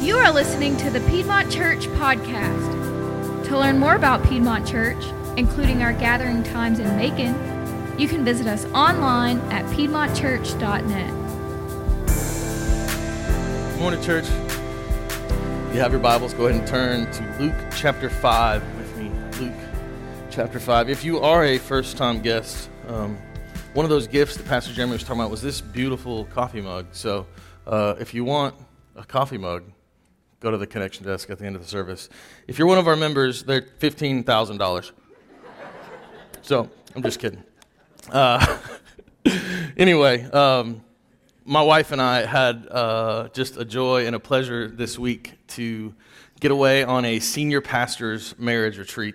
You are listening to the Piedmont Church podcast. To learn more about Piedmont Church, including our gathering times in Macon, you can visit us online at piedmontchurch.net. Morning, church. If you have your Bibles, go ahead and turn to Luke chapter 5 with me. Luke chapter 5. If you are a first time guest, um, one of those gifts that Pastor Jeremy was talking about was this beautiful coffee mug. So uh, if you want a coffee mug, go to the connection desk at the end of the service. If you're one of our members, they're $15,000. So I'm just kidding. Uh, anyway, um, my wife and I had uh, just a joy and a pleasure this week to get away on a senior pastor's marriage retreat.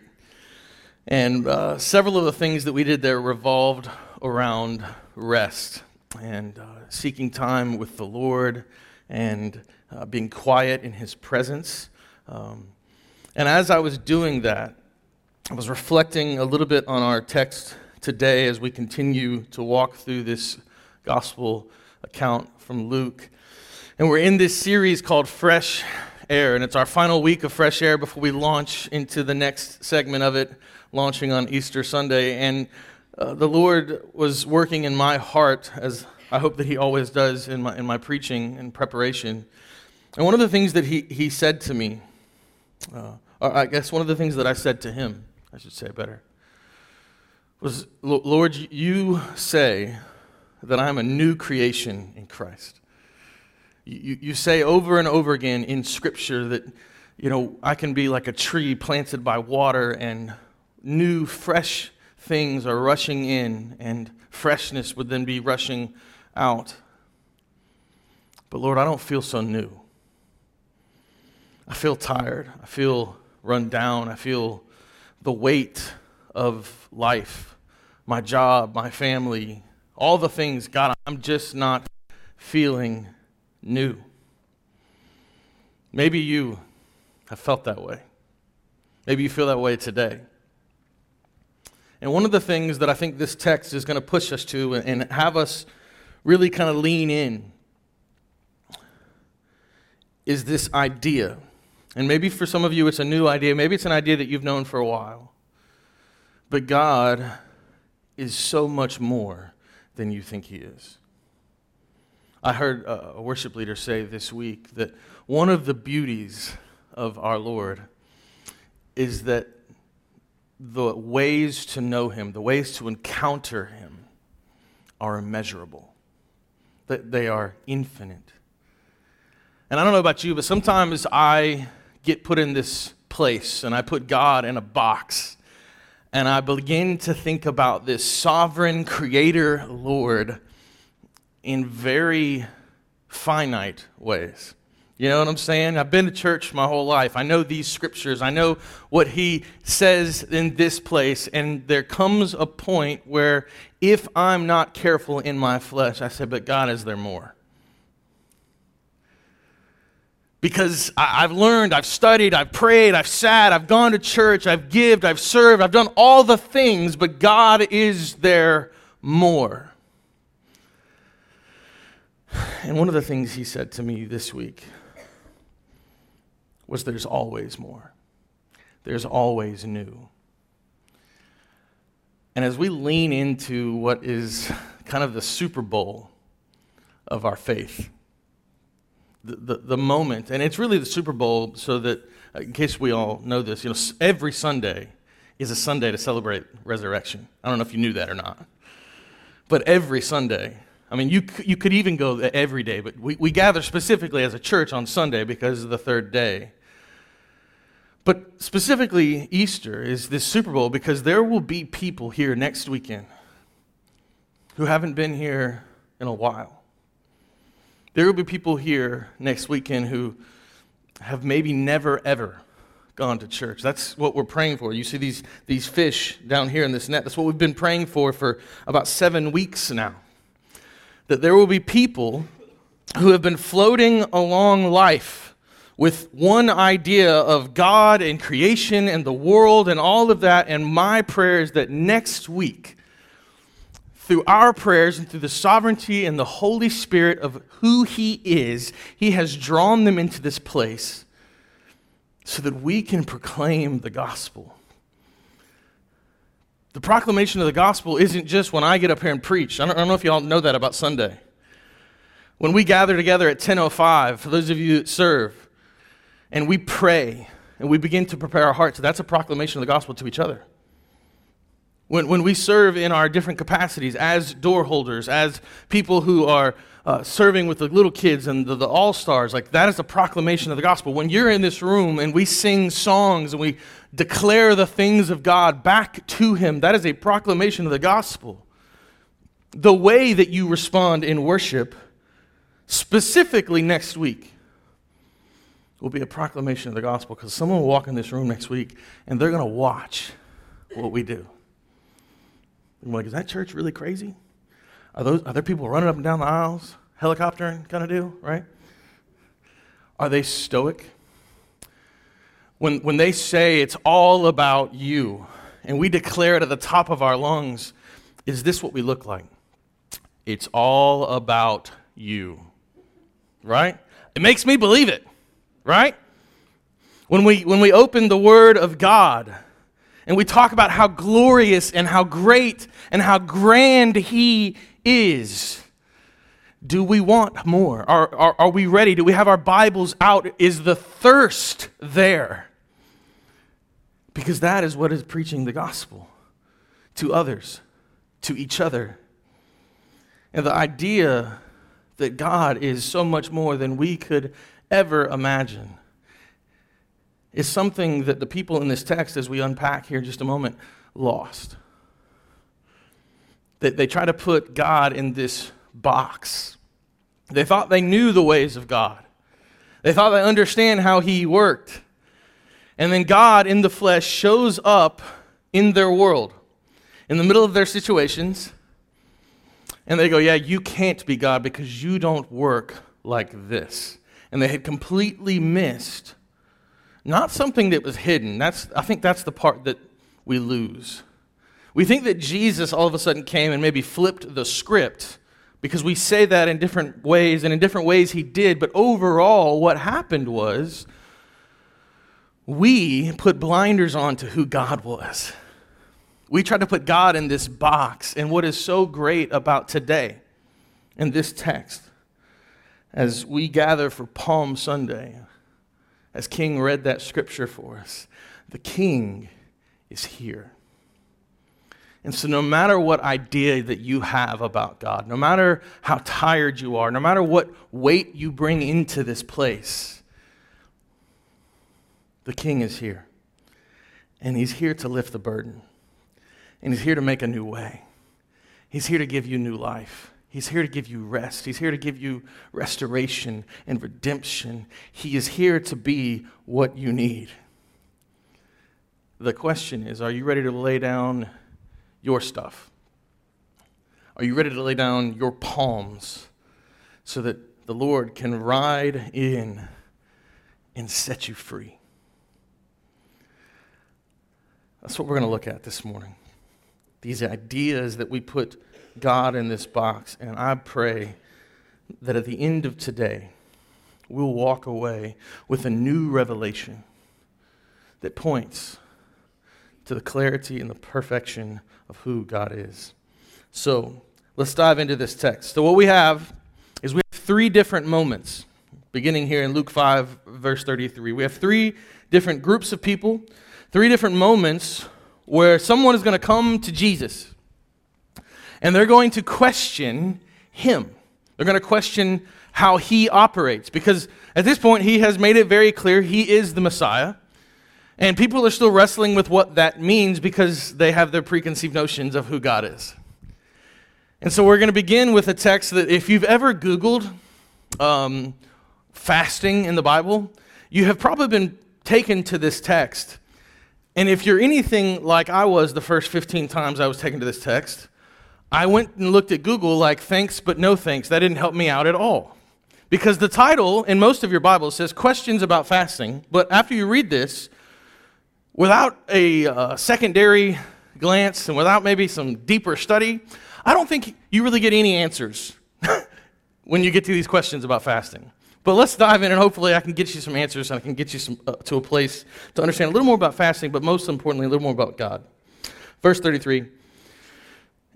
And uh, several of the things that we did there revolved around rest and uh, seeking time with the Lord and uh, being quiet in His presence. Um, and as I was doing that, I was reflecting a little bit on our text today as we continue to walk through this gospel account from Luke. And we're in this series called Fresh Air, and it's our final week of Fresh Air before we launch into the next segment of it, launching on Easter Sunday. And uh, the Lord was working in my heart, as I hope that He always does in my, in my preaching and preparation. And one of the things that He, he said to me, uh, or I guess one of the things that I said to Him, I should say better, was Lord, you say that I'm a new creation in Christ. You, you say over and over again in Scripture that, you know, I can be like a tree planted by water and new, fresh things are rushing in and freshness would then be rushing out. But Lord, I don't feel so new. I feel tired. I feel run down. I feel the weight of life, my job, my family, all the things. God, I'm just not feeling new. Maybe you have felt that way. Maybe you feel that way today. And one of the things that I think this text is going to push us to and have us really kind of lean in is this idea. And maybe for some of you it's a new idea, maybe it's an idea that you've known for a while. But God is so much more than you think He is. I heard a worship leader say this week that one of the beauties of our Lord is that the ways to know Him, the ways to encounter Him, are immeasurable, that they are infinite. And I don't know about you, but sometimes I get put in this place and I put God in a box and I begin to think about this sovereign creator Lord in very finite ways. You know what I'm saying? I've been to church my whole life. I know these scriptures. I know what he says in this place. And there comes a point where if I'm not careful in my flesh, I say, but God, is there more? Because I've learned, I've studied, I've prayed, I've sat, I've gone to church, I've given, I've served, I've done all the things, but God is there more. And one of the things he said to me this week was there's always more. There's always new. And as we lean into what is kind of the Super Bowl of our faith, the, the, moment, and it's really the Super Bowl, so that, uh, in case we all know this, you know, every Sunday is a Sunday to celebrate resurrection. I don't know if you knew that or not. But every Sunday, I mean, you, you could even go every day, but we, we gather specifically as a church on Sunday because of the third day. But specifically, Easter is this Super Bowl because there will be people here next weekend who haven't been here in a while. There will be people here next weekend who have maybe never, ever gone to church. That's what we're praying for. You see these, these fish down here in this net. That's what we've been praying for for about seven weeks now. That there will be people who have been floating along life with one idea of God and creation and the world and all of that. And my prayer is that next week, through our prayers and through the sovereignty and the Holy Spirit of who He is, He has drawn them into this place so that we can proclaim the gospel. The proclamation of the gospel isn't just when I get up here and preach. I don't, I don't know if y'all know that about Sunday. When we gather together at 10:05, for those of you that serve, and we pray and we begin to prepare our hearts, that's a proclamation of the gospel to each other. When, when we serve in our different capacities as door holders, as people who are uh, serving with the little kids and the, the all stars, like that is a proclamation of the gospel. When you're in this room and we sing songs and we declare the things of God back to Him, that is a proclamation of the gospel. The way that you respond in worship, specifically next week, will be a proclamation of the gospel because someone will walk in this room next week and they're going to watch what we do. Like, is that church really crazy? Are, those, are there people running up and down the aisles, helicoptering kind of deal, right? Are they stoic? When, when they say it's all about you, and we declare it at the top of our lungs, is this what we look like? It's all about you, right? It makes me believe it, right? When we, when we open the Word of God, and we talk about how glorious and how great and how grand He is. Do we want more? Are, are, are we ready? Do we have our Bibles out? Is the thirst there? Because that is what is preaching the gospel to others, to each other. And the idea that God is so much more than we could ever imagine is something that the people in this text, as we unpack here in just a moment, lost. That they try to put God in this box. They thought they knew the ways of God. They thought they understand how he worked. And then God in the flesh shows up in their world, in the middle of their situations. And they go, Yeah, you can't be God because you don't work like this. And they had completely missed not something that was hidden. That's, I think that's the part that we lose. We think that Jesus all of a sudden came and maybe flipped the script because we say that in different ways, and in different ways he did. But overall, what happened was we put blinders on to who God was. We tried to put God in this box. And what is so great about today in this text, as we gather for Palm Sunday, as King read that scripture for us, the King is here. And so, no matter what idea that you have about God, no matter how tired you are, no matter what weight you bring into this place, the King is here. And He's here to lift the burden. And He's here to make a new way. He's here to give you new life. He's here to give you rest. He's here to give you restoration and redemption. He is here to be what you need. The question is are you ready to lay down your stuff? Are you ready to lay down your palms so that the Lord can ride in and set you free? That's what we're going to look at this morning. These ideas that we put God in this box. And I pray that at the end of today, we'll walk away with a new revelation that points to the clarity and the perfection of who God is. So let's dive into this text. So, what we have is we have three different moments, beginning here in Luke 5, verse 33. We have three different groups of people, three different moments where someone is going to come to Jesus and they're going to question him. They're going to question how he operates because at this point he has made it very clear he is the Messiah. And people are still wrestling with what that means because they have their preconceived notions of who God is. And so we're going to begin with a text that if you've ever Googled um, fasting in the Bible, you have probably been taken to this text. And if you're anything like I was the first 15 times I was taken to this text, I went and looked at Google like thanks but no thanks. That didn't help me out at all. Because the title in most of your Bibles says questions about fasting, but after you read this, without a uh, secondary glance and without maybe some deeper study, I don't think you really get any answers when you get to these questions about fasting. But let's dive in, and hopefully, I can get you some answers and I can get you some, uh, to a place to understand a little more about fasting, but most importantly, a little more about God. Verse 33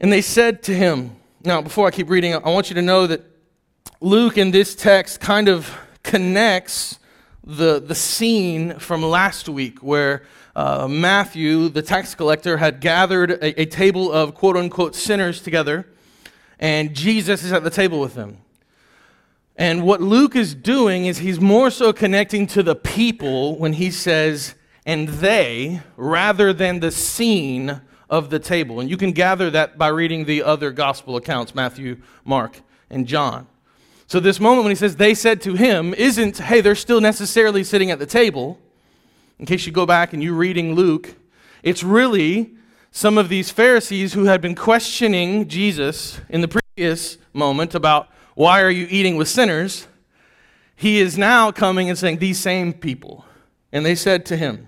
And they said to him, Now, before I keep reading, I want you to know that Luke in this text kind of connects the, the scene from last week where uh, Matthew, the tax collector, had gathered a, a table of quote unquote sinners together, and Jesus is at the table with them. And what Luke is doing is he's more so connecting to the people when he says, and they, rather than the scene of the table. And you can gather that by reading the other gospel accounts Matthew, Mark, and John. So, this moment when he says they said to him isn't, hey, they're still necessarily sitting at the table. In case you go back and you're reading Luke, it's really some of these Pharisees who had been questioning Jesus in the previous moment about why are you eating with sinners? He is now coming and saying, These same people. And they said to him,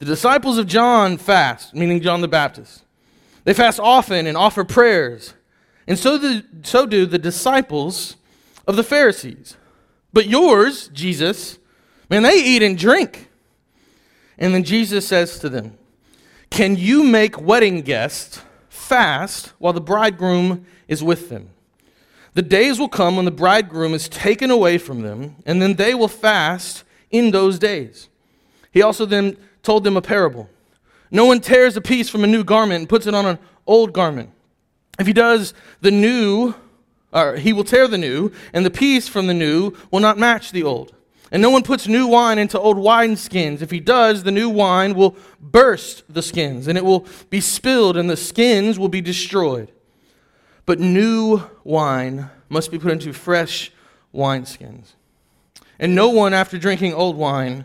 The disciples of John fast, meaning John the Baptist. They fast often and offer prayers. And so do, so do the disciples of the Pharisees. But yours, Jesus, man, they eat and drink. And then Jesus says to them, Can you make wedding guests fast while the bridegroom is with them? The days will come when the bridegroom is taken away from them, and then they will fast in those days. He also then told them a parable. No one tears a piece from a new garment and puts it on an old garment. If he does, the new, or he will tear the new, and the piece from the new will not match the old. And no one puts new wine into old wine skins. If he does, the new wine will burst the skins, and it will be spilled, and the skins will be destroyed. But new wine must be put into fresh wineskins. And no one, after drinking old wine,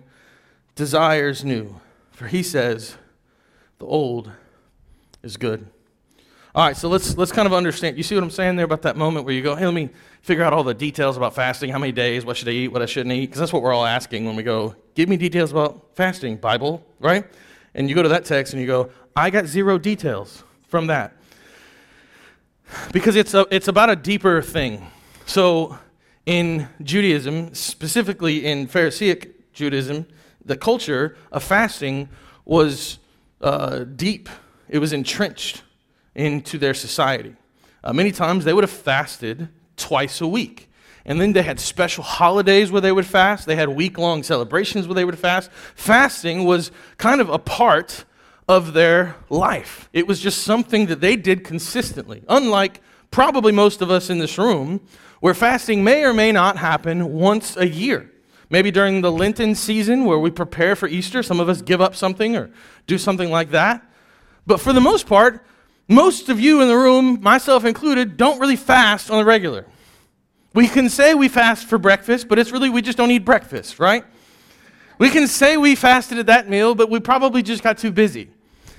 desires new, for he says, the old is good. All right, so let's, let's kind of understand. You see what I'm saying there about that moment where you go, hey, let me figure out all the details about fasting, how many days, what should I eat, what I shouldn't eat? Because that's what we're all asking when we go, give me details about fasting, Bible, right? And you go to that text and you go, I got zero details from that because it's, a, it's about a deeper thing. So, in Judaism, specifically in Pharisaic Judaism, the culture of fasting was uh, deep, it was entrenched into their society. Uh, many times they would have fasted twice a week. And then they had special holidays where they would fast. They had week long celebrations where they would fast. Fasting was kind of a part of their life. It was just something that they did consistently, unlike probably most of us in this room, where fasting may or may not happen once a year. Maybe during the Lenten season where we prepare for Easter, some of us give up something or do something like that. But for the most part, most of you in the room, myself included, don't really fast on the regular. We can say we fast for breakfast, but it's really we just don't eat breakfast, right? We can say we fasted at that meal, but we probably just got too busy.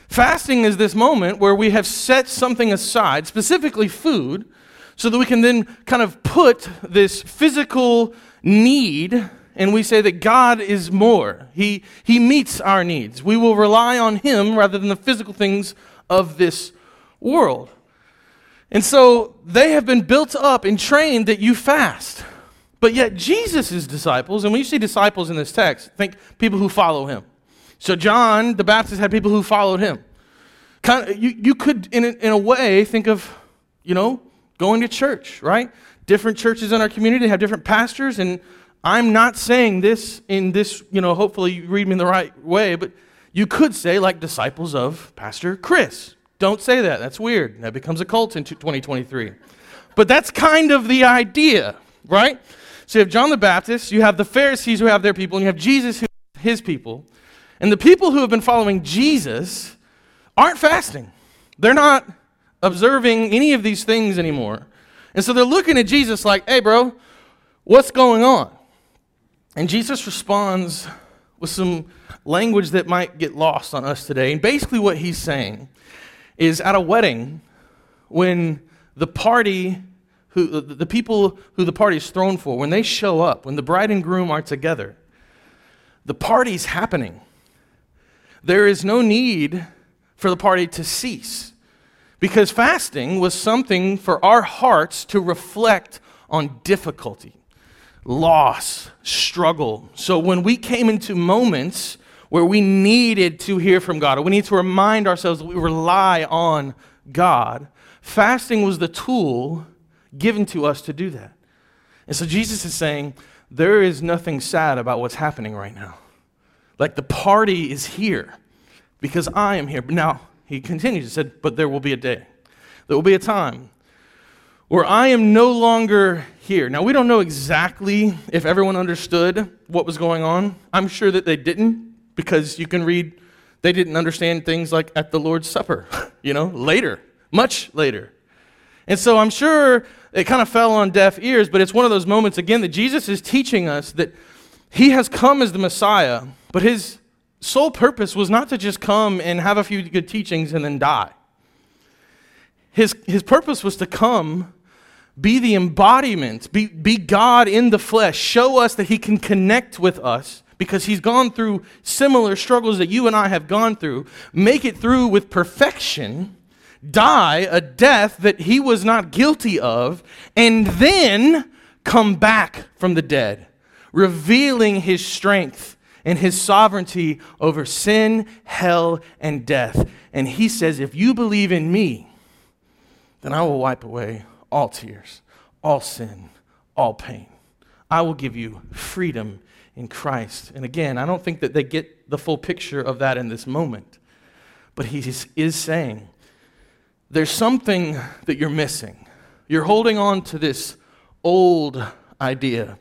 Fasting is this moment where we have set something aside, specifically food, so that we can then kind of put this physical need and we say that God is more. He, he meets our needs. We will rely on Him rather than the physical things of this world. And so they have been built up and trained that you fast. But yet, Jesus' disciples, and when you see disciples in this text, think people who follow Him. So John the Baptist had people who followed him. Kind of, you, you could, in a, in a way, think of, you know, going to church, right? Different churches in our community have different pastors, and I'm not saying this in this, you know, hopefully you read me in the right way, but you could say like disciples of Pastor Chris. Don't say that. That's weird. That becomes a cult in 2023. But that's kind of the idea, right? So you have John the Baptist, you have the Pharisees who have their people, and you have Jesus who his people. And the people who have been following Jesus aren't fasting. They're not observing any of these things anymore. And so they're looking at Jesus like, hey, bro, what's going on? And Jesus responds with some language that might get lost on us today. And basically, what he's saying is at a wedding, when the party, who, the people who the party is thrown for, when they show up, when the bride and groom are together, the party's happening there is no need for the party to cease Because fasting was something for our hearts to reflect on difficulty, loss, struggle. So when we came into moments where we needed to hear from God, or we need to remind ourselves that we rely on God, fasting was the tool given to us to do that. And so Jesus is saying, there is nothing sad about what's happening right now. Like the party is here because I am here. Now he continues, he said, but there will be a day, there will be a time where I am no longer here. Now, we don't know exactly if everyone understood what was going on. I'm sure that they didn't because you can read, they didn't understand things like at the Lord's Supper, you know, later, much later. And so I'm sure it kind of fell on deaf ears, but it's one of those moments, again, that Jesus is teaching us that he has come as the Messiah, but his sole purpose was not to just come and have a few good teachings and then die. His, his purpose was to come, be the embodiment, be, be God in the flesh, show us that he can connect with us because he's gone through similar struggles that you and I have gone through, make it through with perfection. Die a death that he was not guilty of, and then come back from the dead, revealing his strength and his sovereignty over sin, hell, and death. And he says, If you believe in me, then I will wipe away all tears, all sin, all pain. I will give you freedom in Christ. And again, I don't think that they get the full picture of that in this moment. But he is saying, there's something that you're missing. You're holding on to this old idea,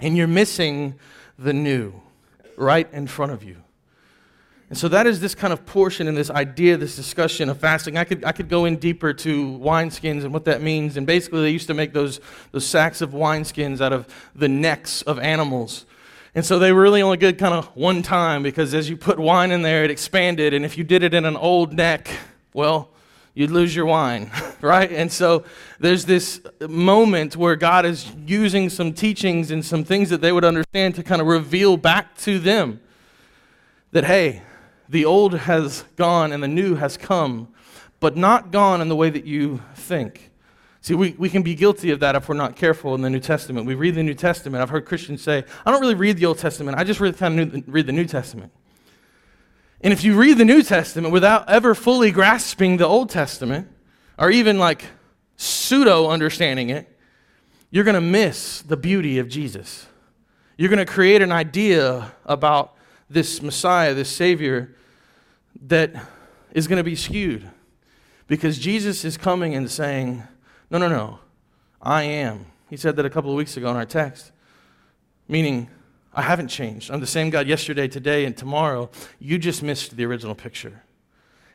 and you're missing the new right in front of you. And so that is this kind of portion in this idea, this discussion of fasting. I could, I could go in deeper to wineskins and what that means. And basically, they used to make those, those sacks of wineskins out of the necks of animals. And so they were really only good kind of one time because as you put wine in there, it expanded. And if you did it in an old neck, well, you'd lose your wine, right? And so there's this moment where God is using some teachings and some things that they would understand to kind of reveal back to them that, hey, the old has gone and the new has come, but not gone in the way that you think. See, we, we can be guilty of that if we're not careful in the New Testament. We read the New Testament. I've heard Christians say, I don't really read the Old Testament, I just really kind of read the New Testament. And if you read the New Testament without ever fully grasping the Old Testament, or even like pseudo understanding it, you're going to miss the beauty of Jesus. You're going to create an idea about this Messiah, this Savior, that is going to be skewed. Because Jesus is coming and saying, No, no, no, I am. He said that a couple of weeks ago in our text. Meaning, I haven't changed. I'm the same God yesterday, today, and tomorrow. You just missed the original picture.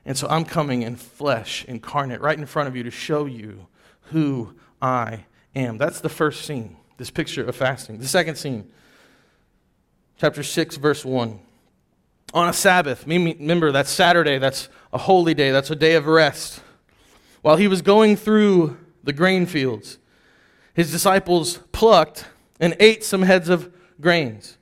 And so I'm coming in flesh, incarnate, right in front of you to show you who I am. That's the first scene, this picture of fasting. The second scene, chapter 6, verse 1. On a Sabbath, remember that's Saturday, that's a holy day, that's a day of rest. While he was going through the grain fields, his disciples plucked and ate some heads of grains,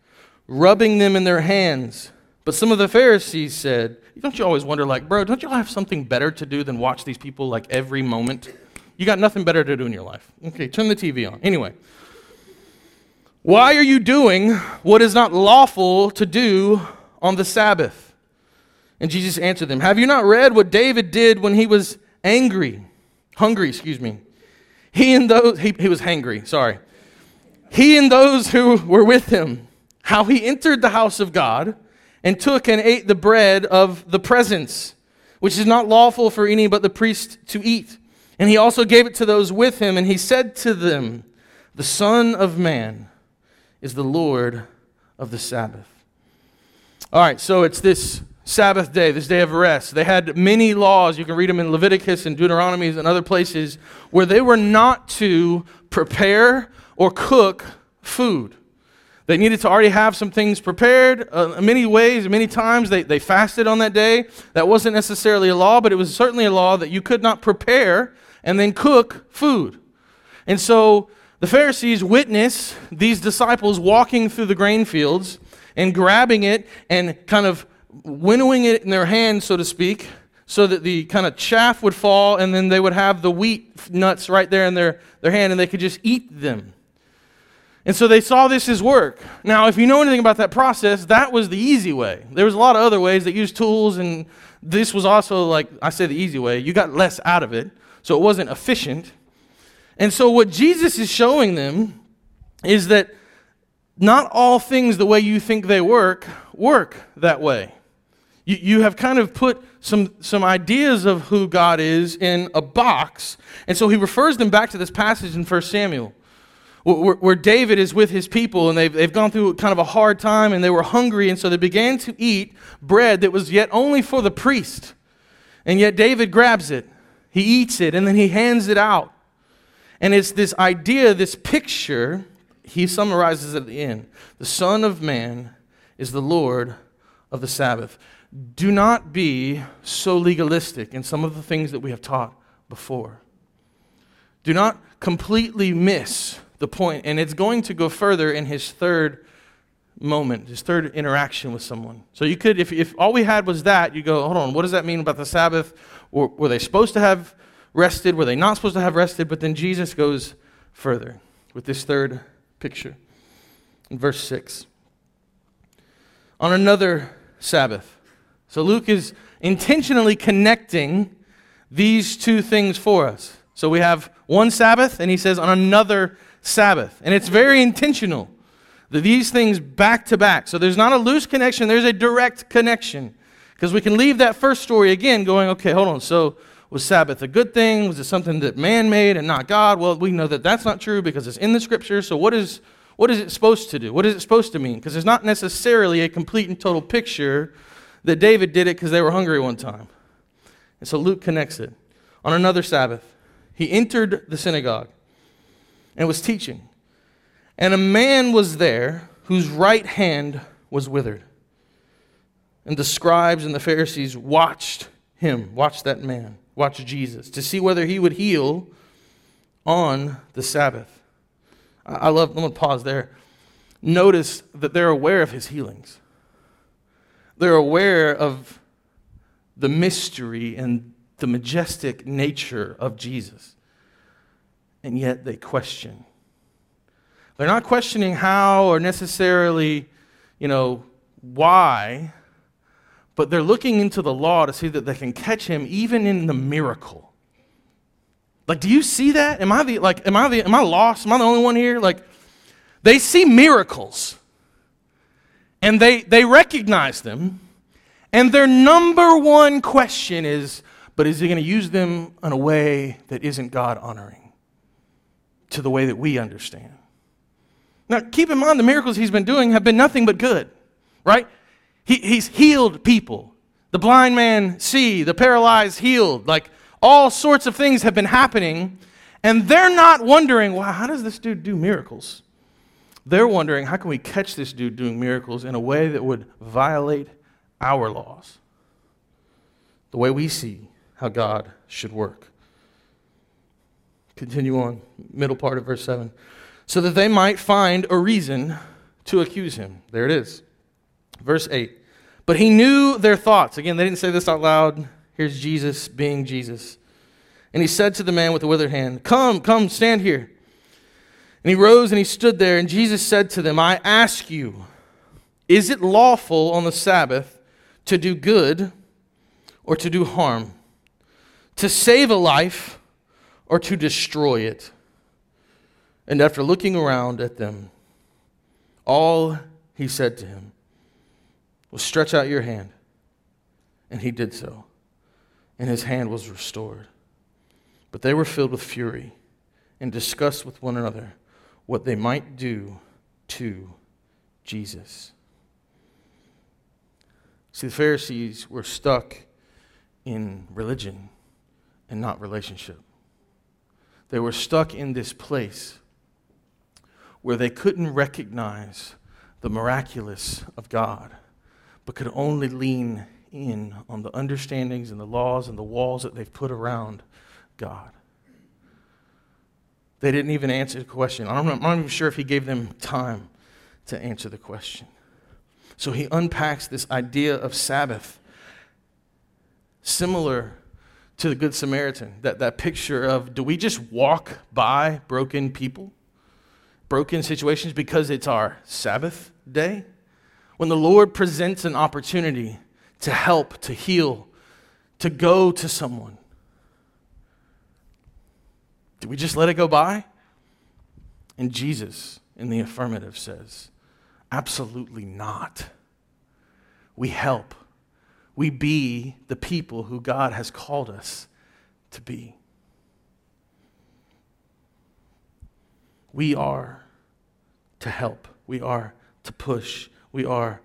rubbing them in their hands. But some of the Pharisees said, Don't you always wonder, like, bro, don't you have something better to do than watch these people like every moment? You got nothing better to do in your life. Okay, turn the TV on. Anyway, why are you doing what is not lawful to do on the Sabbath? And Jesus answered them, Have you not read what David did when he was angry? Hungry, excuse me. He and those, he, he was hangry, sorry he and those who were with him, how he entered the house of God and took and ate the bread of the presence, which is not lawful for any but the priest to eat. And he also gave it to those with him, and he said to them, The Son of Man is the Lord of the Sabbath. All right, so it's this Sabbath day, this day of rest. They had many laws. You can read them in Leviticus and Deuteronomy and other places where they were not to prepare or cook food. They needed to already have some things prepared. Uh, many ways, many times, they, they fasted on that day. That wasn't necessarily a law, but it was certainly a law that you could not prepare and then cook food. And so the Pharisees witness these disciples walking through the grain fields and grabbing it and kind of winnowing it in their hands, so to speak, so that the kind of chaff would fall, and then they would have the wheat nuts right there in their, their hand, and they could just eat them. And so they saw this as work. Now, if you know anything about that process, that was the easy way. There was a lot of other ways that used tools, and this was also, like I say, the easy way. You got less out of it, so it wasn't efficient. And so, what Jesus is showing them is that not all things the way you think they work work that way. You, you have kind of put some, some ideas of who God is in a box. And so he refers them back to this passage in 1 Samuel where, where David is with his people and they've, they've gone through kind of a hard time and they were hungry. And so they began to eat bread that was yet only for the priest. And yet David grabs it, he eats it, and then he hands it out. And it's this idea, this picture, he summarizes at the end the Son of Man is the Lord of the Sabbath. Do not be so legalistic in some of the things that we have taught before. Do not completely miss the point. point, and it's going to go further in his third moment, his third interaction with someone. So you could, if, if all we had was that, you go, hold on, what does that mean about the Sabbath? Or, were they supposed to have rested? Were they not supposed to have rested? But then Jesus goes further with this third picture in verse 6. On another Sabbath. So Luke is intentionally connecting these two things for us. So we have one Sabbath, and he says on another Sabbath. And it's very intentional that these things back to back. So there's not a loose connection, there's a direct connection. Because we can leave that first story again going, okay, hold on. So was Sabbath a good thing? Was it something that man made and not God? Well, we know that that's not true because it's in the scripture. So what is what is it supposed to do? What is it supposed to mean? Because it's not necessarily a complete and total picture that David did it because they were hungry one time. And so Luke connects it. On another Sabbath, he entered the synagogue and was teaching. And a man was there whose right hand was withered. And the scribes and the Pharisees watched him, watched that man, watched Jesus, to see whether he would heal on the Sabbath. I love, I'm going to pause there. Notice that they're aware of his healings, they're aware of the mystery and the majestic nature of Jesus. And yet they question. They're not questioning how or necessarily, you know, why, but they're looking into the law to see that they can catch him even in the miracle. Like, do you see that? Am I the like am I the am I lost? Am I the only one here? Like, they see miracles and they they recognize them, and their number one question is, but is he going to use them in a way that isn't God honoring to the way that we understand? Now, keep in mind the miracles he's been doing have been nothing but good, right? He, he's healed people. The blind man see, the paralyzed healed. Like all sorts of things have been happening, and they're not wondering, wow, how does this dude do miracles? They're wondering, how can we catch this dude doing miracles in a way that would violate our laws? The way we see how God should work. Continue on, middle part of verse 7. So that they might find a reason to accuse him. There it is. Verse 8. But he knew their thoughts. Again, they didn't say this out loud. Here's Jesus being Jesus. And he said to the man with the withered hand, Come, come, stand here. And he rose and he stood there, and Jesus said to them, I ask you, is it lawful on the Sabbath to do good or to do harm? To save a life or to destroy it? And after looking around at them, all he said to him Stretch out your hand. And he did so and his hand was restored. But they were filled with fury and discussed with one another what they might do to Jesus. See, the Pharisees were stuck in religion and not relationship. They were stuck in this place where they couldn't recognize the miraculous of God, but could only lean in on the understandings and the laws and the walls that they've put around God. They didn't even answer the question. I'm not, I'm not even sure if he gave them time to answer the question. So he unpacks this idea of Sabbath. similar to the Good Samaritan. That, that picture of do we just walk by broken people, broken situations because it's our Sabbath day? When the Lord presents an opportunity to help, to heal, to go to someone, do we just let it go by? And Jesus, in the affirmative, says, absolutely not. We help we be the people who God has called us to be. We are to help, we are to push, we are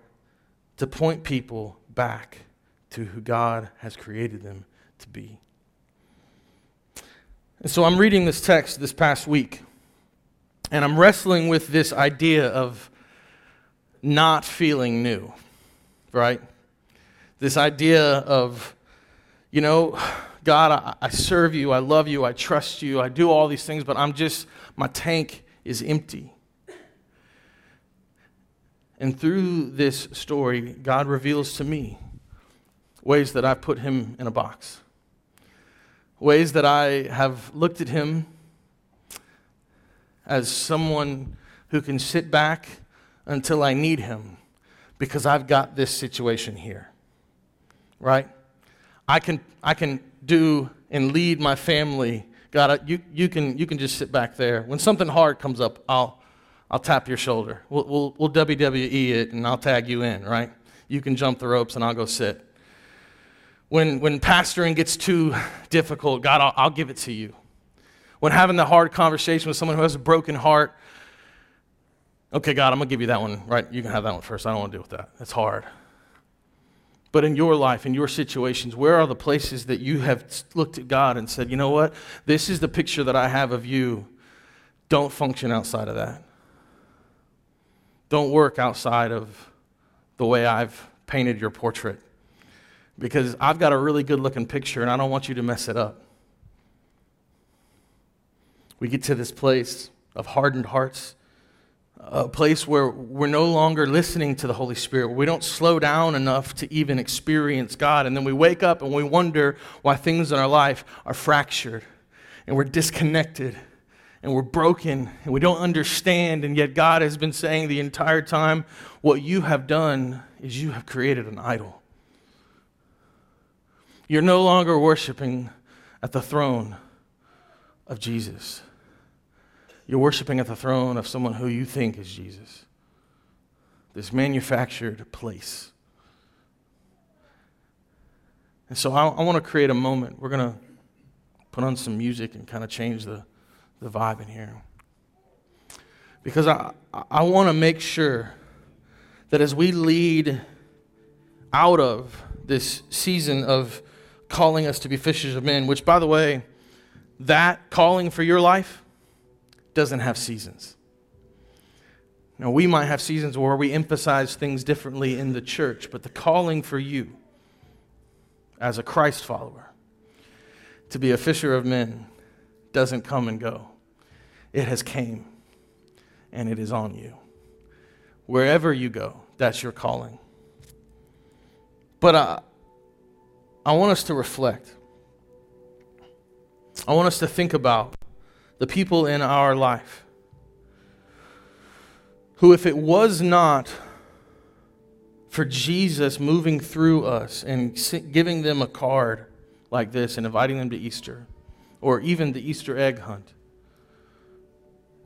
to point people back to who God has created them to be. And so I'm reading this text this past week, and I'm wrestling with this idea of not feeling new, right? This idea of, you know, God, I, I, serve you, I love you, I trust you, I do all these things, but I'm just, my tank is empty. And through this story, God reveals to me ways that I put him in a box, ways that I have looked at him as someone who can sit back until I need him because I've got this situation here right? I can, I can do and lead my family. God, you, you, can, you can just sit back there. When something hard comes up, I'll, I'll tap your shoulder. We'll, we'll, we'll WWE it and I'll tag you in, right? You can jump the ropes and I'll go sit. When, when pastoring gets too difficult, God, I'll, I'll give it to you. When having the hard conversation with someone who has a broken heart, okay, God, I'm going to give you that one, right? You can have that one first. I don't want to deal with that. That's hard. But in your life, in your situations, where are the places that you have looked at God and said, you know what? This is the picture that I have of you. Don't function outside of that. Don't work outside of the way I've painted your portrait. Because I've got a really good looking picture and I don't want you to mess it up. We get to this place of hardened hearts a place where we're no longer listening to the Holy Spirit, we don't slow down enough to even experience God. And then we wake up and we wonder why things in our life are fractured and we're disconnected and we're broken and we don't understand. And yet, God has been saying the entire time, what you have done is you have created an idol. You're no longer worshiping at the throne of Jesus. You're worshiping at the throne of someone who you think is Jesus. This manufactured place. And so I, I want to create a moment. We're going to put on some music and kind of change the, the vibe in here. Because I, I want to make sure that as we lead out of this season of calling us to be fishers of men, which, by the way, that calling for your life doesn't have seasons. Now, we might have seasons where we emphasize things differently in the church, but the calling for you as a Christ follower to be a fisher of men doesn't come and go. It has came and it is on you. Wherever you go, that's your calling. But I, I want us to reflect. I want us to think about the people in our life who, if it was not for Jesus moving through us and giving them a card like this and inviting them to Easter, or even the Easter egg hunt,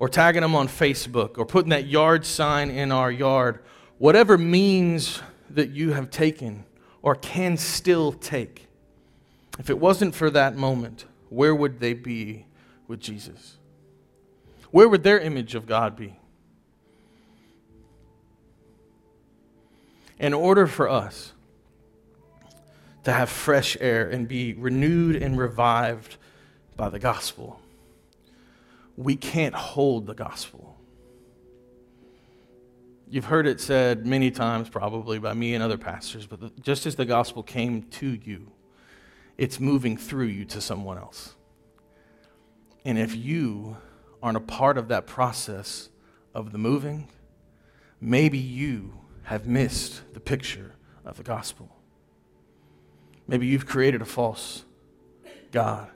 or tagging them on Facebook, or putting that yard sign in our yard, whatever means that you have taken or can still take, if it wasn't for that moment, where would they be with Jesus? Where would their image of God be? In order for us to have fresh air and be renewed and revived by the gospel, we can't hold the gospel. You've heard it said many times, probably by me and other pastors, but just as the gospel came to you, it's moving through you to someone else. And if you aren't a part of that process of the moving, maybe you have missed the picture of the gospel. Maybe you've created a false God.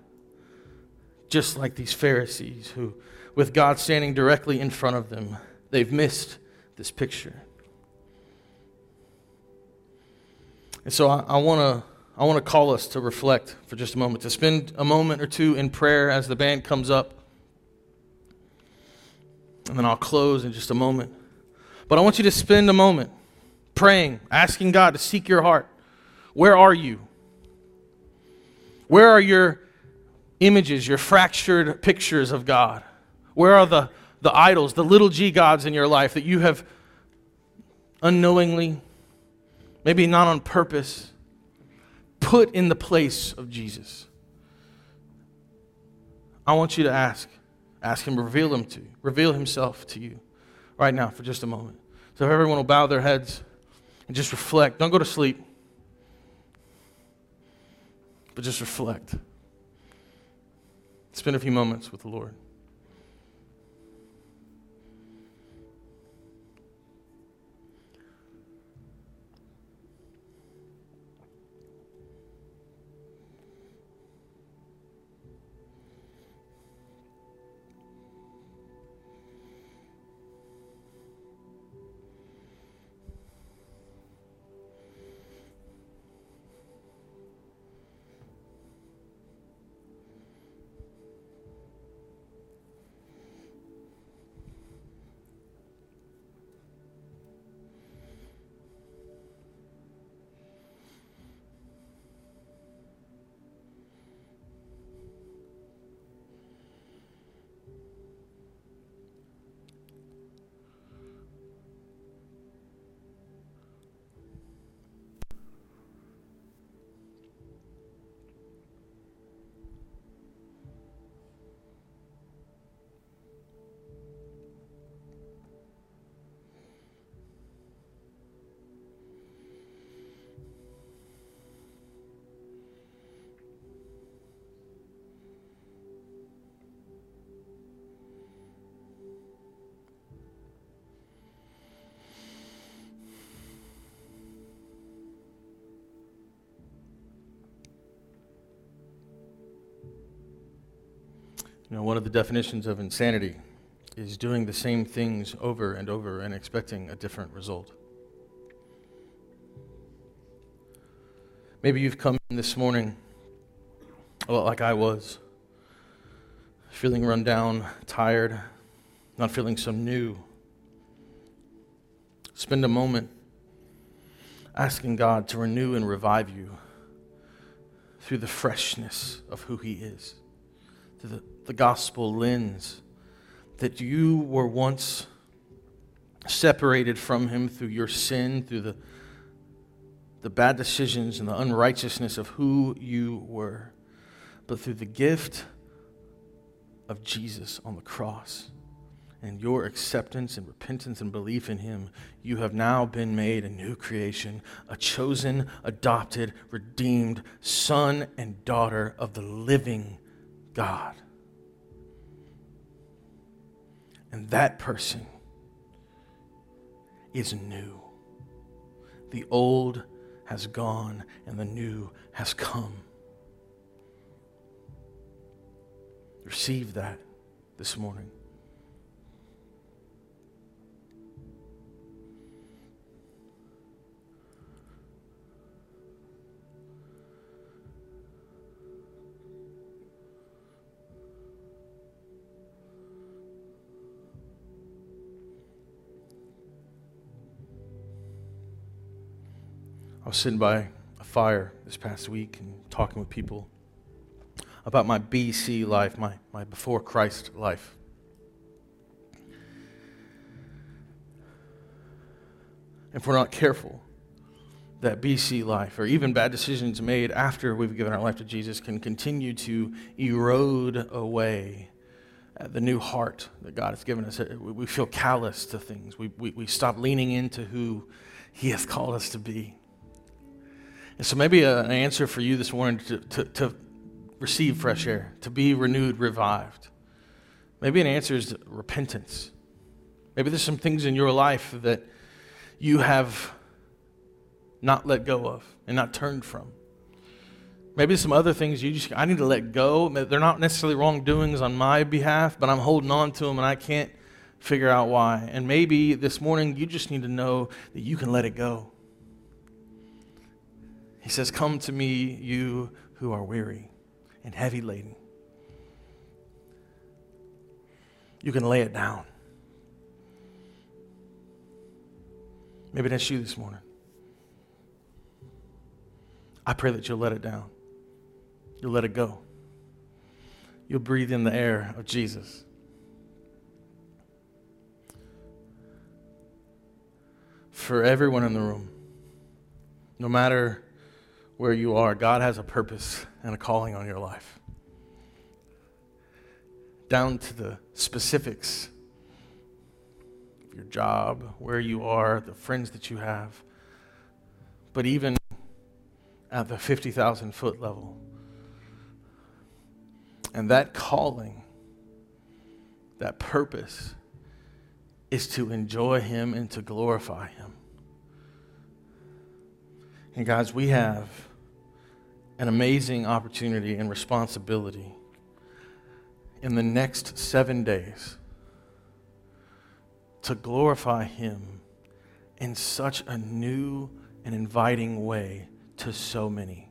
Just like these Pharisees who, with God standing directly in front of them, they've missed this picture. And so I, I want to I want to call us to reflect for just a moment, to spend a moment or two in prayer as the band comes up. And then I'll close in just a moment. But I want you to spend a moment praying, asking God to seek your heart. Where are you? Where are your images, your fractured pictures of God? Where are the, the idols, the little g gods in your life that you have unknowingly, maybe not on purpose, put in the place of Jesus? I want you to ask. Ask him reveal him to you, reveal himself to you right now for just a moment. So if everyone will bow their heads and just reflect. Don't go to sleep but just reflect. Spend a few moments with the Lord. You know, one of the definitions of insanity is doing the same things over and over and expecting a different result. Maybe you've come in this morning a lot like I was, feeling run down, tired, not feeling so new. Spend a moment asking God to renew and revive you through the freshness of who He is, the the gospel lens that you were once separated from him through your sin, through the, the bad decisions and the unrighteousness of who you were, but through the gift of Jesus on the cross and your acceptance and repentance and belief in him, you have now been made a new creation, a chosen, adopted, redeemed son and daughter of the living God. And that person is new. The old has gone and the new has come. Receive that this morning. I was sitting by a fire this past week and talking with people about my BC life, my, my before Christ life. If we're not careful, that BC life, or even bad decisions made after we've given our life to Jesus, can continue to erode away the new heart that God has given us. Uh, we feel callous to things. We, we, we stop leaning into who He has called us to be. And so, maybe a, an answer for you this morning to, to, to receive fresh air, to be renewed, revived. Maybe an answer is repentance. Maybe there's some things in your life that you have not let go of and not turned from. Maybe some other things you just, I need to let go. They're not necessarily wrongdoings on my behalf, but I'm holding on to them and I can't figure out why. And maybe this morning you just need to know that you can let it go. He says, Come to me, you who are weary and heavy laden. You can lay it down. Maybe that's you this morning. I pray that you'll let it down. You'll let it go. You'll breathe in the air of Jesus. For everyone in the room, no matter where you are, God has a purpose and a calling on your life. Down to the specifics of your job, where you are, the friends that you have, but even at the 50,000 foot level. And that calling, that purpose, is to enjoy Him and to glorify Him. And, guys, we have an amazing opportunity and responsibility in the next seven days to glorify Him in such a new and inviting way to so many.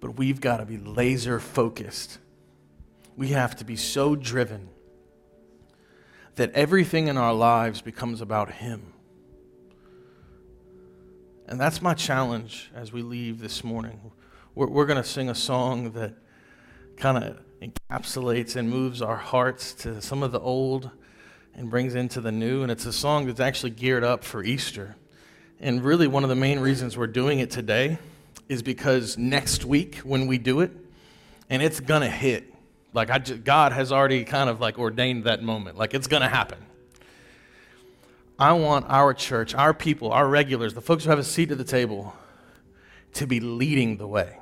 But we've got to be laser focused. We have to be so driven that everything in our lives becomes about Him. And that's my challenge as we leave this morning. We're, we're going to sing a song that kind of encapsulates and moves our hearts to some of the old and brings into the new. And it's a song that's actually geared up for Easter. And really, one of the main reasons we're doing it today is because next week when we do it, and it's gonna hit. Like I just, God has already kind of like ordained that moment. Like it's gonna happen. I want our church, our people, our regulars, the folks who have a seat at the table, to be leading the way.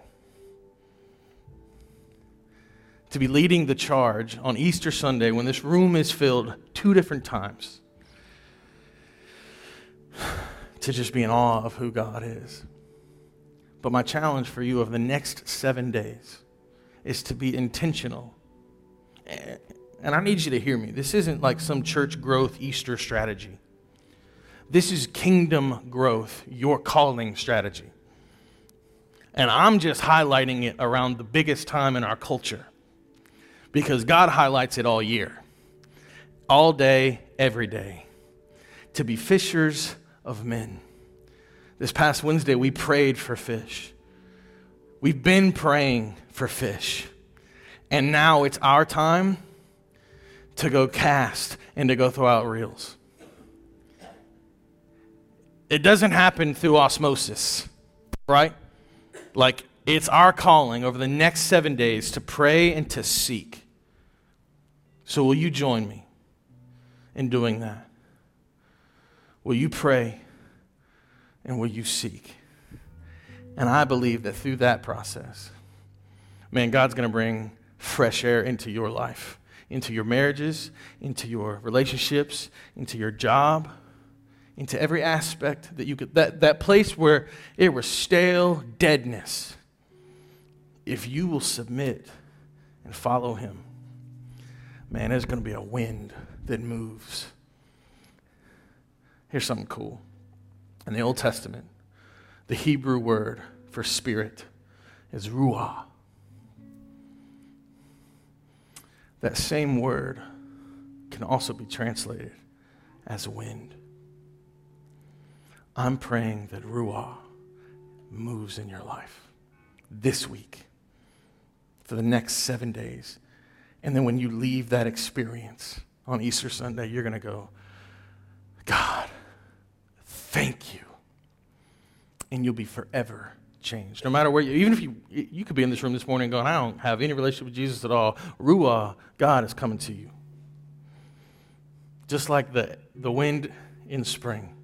To be leading the charge on Easter Sunday when this room is filled two different times. To just be in awe of who God is. But my challenge for you over the next seven days is to be intentional. And I need you to hear me. This isn't like some church growth Easter strategy. This is kingdom growth, your calling strategy. And I'm just highlighting it around the biggest time in our culture because God highlights it all year, all day, every day, to be fishers of men. This past Wednesday, we prayed for fish. We've been praying for fish. And now it's our time to go cast and to go throw out reels. It doesn't happen through osmosis, right? Like, it's our calling over the next seven days to pray and to seek. So, will you join me in doing that? Will you pray? and will you seek? And I believe that through that process, man, God's going to bring fresh air into your life, into your marriages, into your relationships, into your job, into every aspect that you could, that, that place where it was stale deadness. If you will submit and follow Him, man, there's going to be a wind that moves. Here's something cool in the Old Testament, the Hebrew word for spirit is ruah. That same word can also be translated as wind. I'm praying that ruah moves in your life this week for the next seven days. And then when you leave that experience on Easter Sunday, you're going to go, God, thank you. And you'll be forever changed. No matter where you, even if you, you could be in this room this morning going, I don't have any relationship with Jesus at all. Ruah, God is coming to you. Just like the, the wind in spring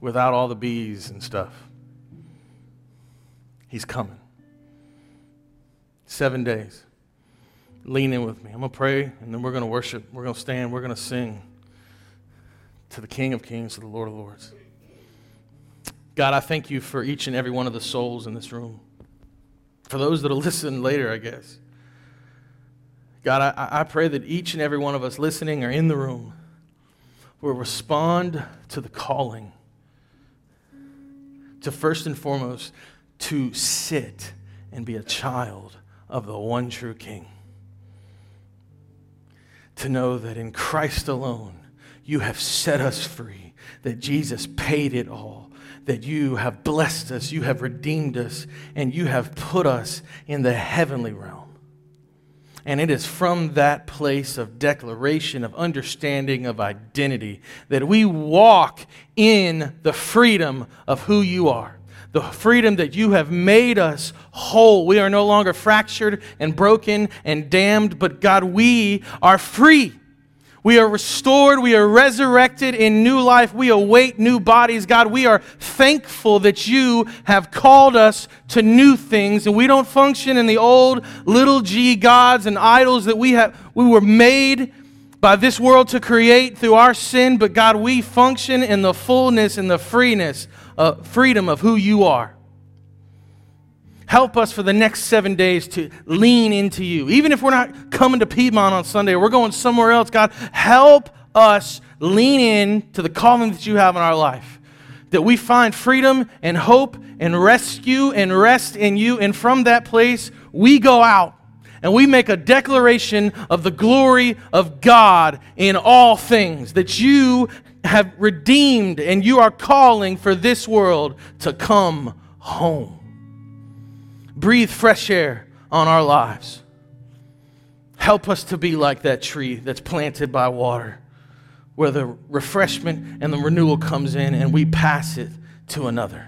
without all the bees and stuff. He's coming. Seven days. Lean in with me. I'm going to pray, and then we're going to worship. We're going to stand. We're going to sing to the King of Kings, to the Lord of Lords. God, I thank you for each and every one of the souls in this room. For those that'll listen later, I guess. God, I, I pray that each and every one of us listening or in the room will respond to the calling to first and foremost to sit and be a child of the one true King. To know that in Christ alone you have set us free, that Jesus paid it all, that you have blessed us, you have redeemed us, and you have put us in the heavenly realm. And it is from that place of declaration, of understanding, of identity, that we walk in the freedom of who you are. The freedom that you have made us whole. We are no longer fractured and broken and damned, but God, we are free. We are restored. We are resurrected in new life. We await new bodies. God, we are thankful that you have called us to new things and we don't function in the old little g gods and idols that we have we were made by this world to create through our sin, but God, we function in the fullness and the freeness, uh, freedom of who you are. Help us for the next seven days to lean into you. Even if we're not coming to Piedmont on Sunday, we're going somewhere else, God, help us lean in to the calling that you have in our life. That we find freedom and hope and rescue and rest in you. And from that place, we go out and we make a declaration of the glory of God in all things. That you have redeemed and you are calling for this world to come home breathe fresh air on our lives. Help us to be like that tree that's planted by water, where the refreshment and the renewal comes in and we pass it to another.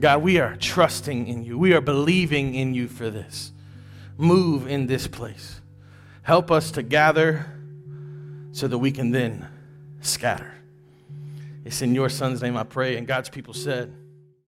God, we are trusting in you. We are believing in you for this. Move in this place. Help us to gather so that we can then scatter. It's in your son's name I pray, and God's people said,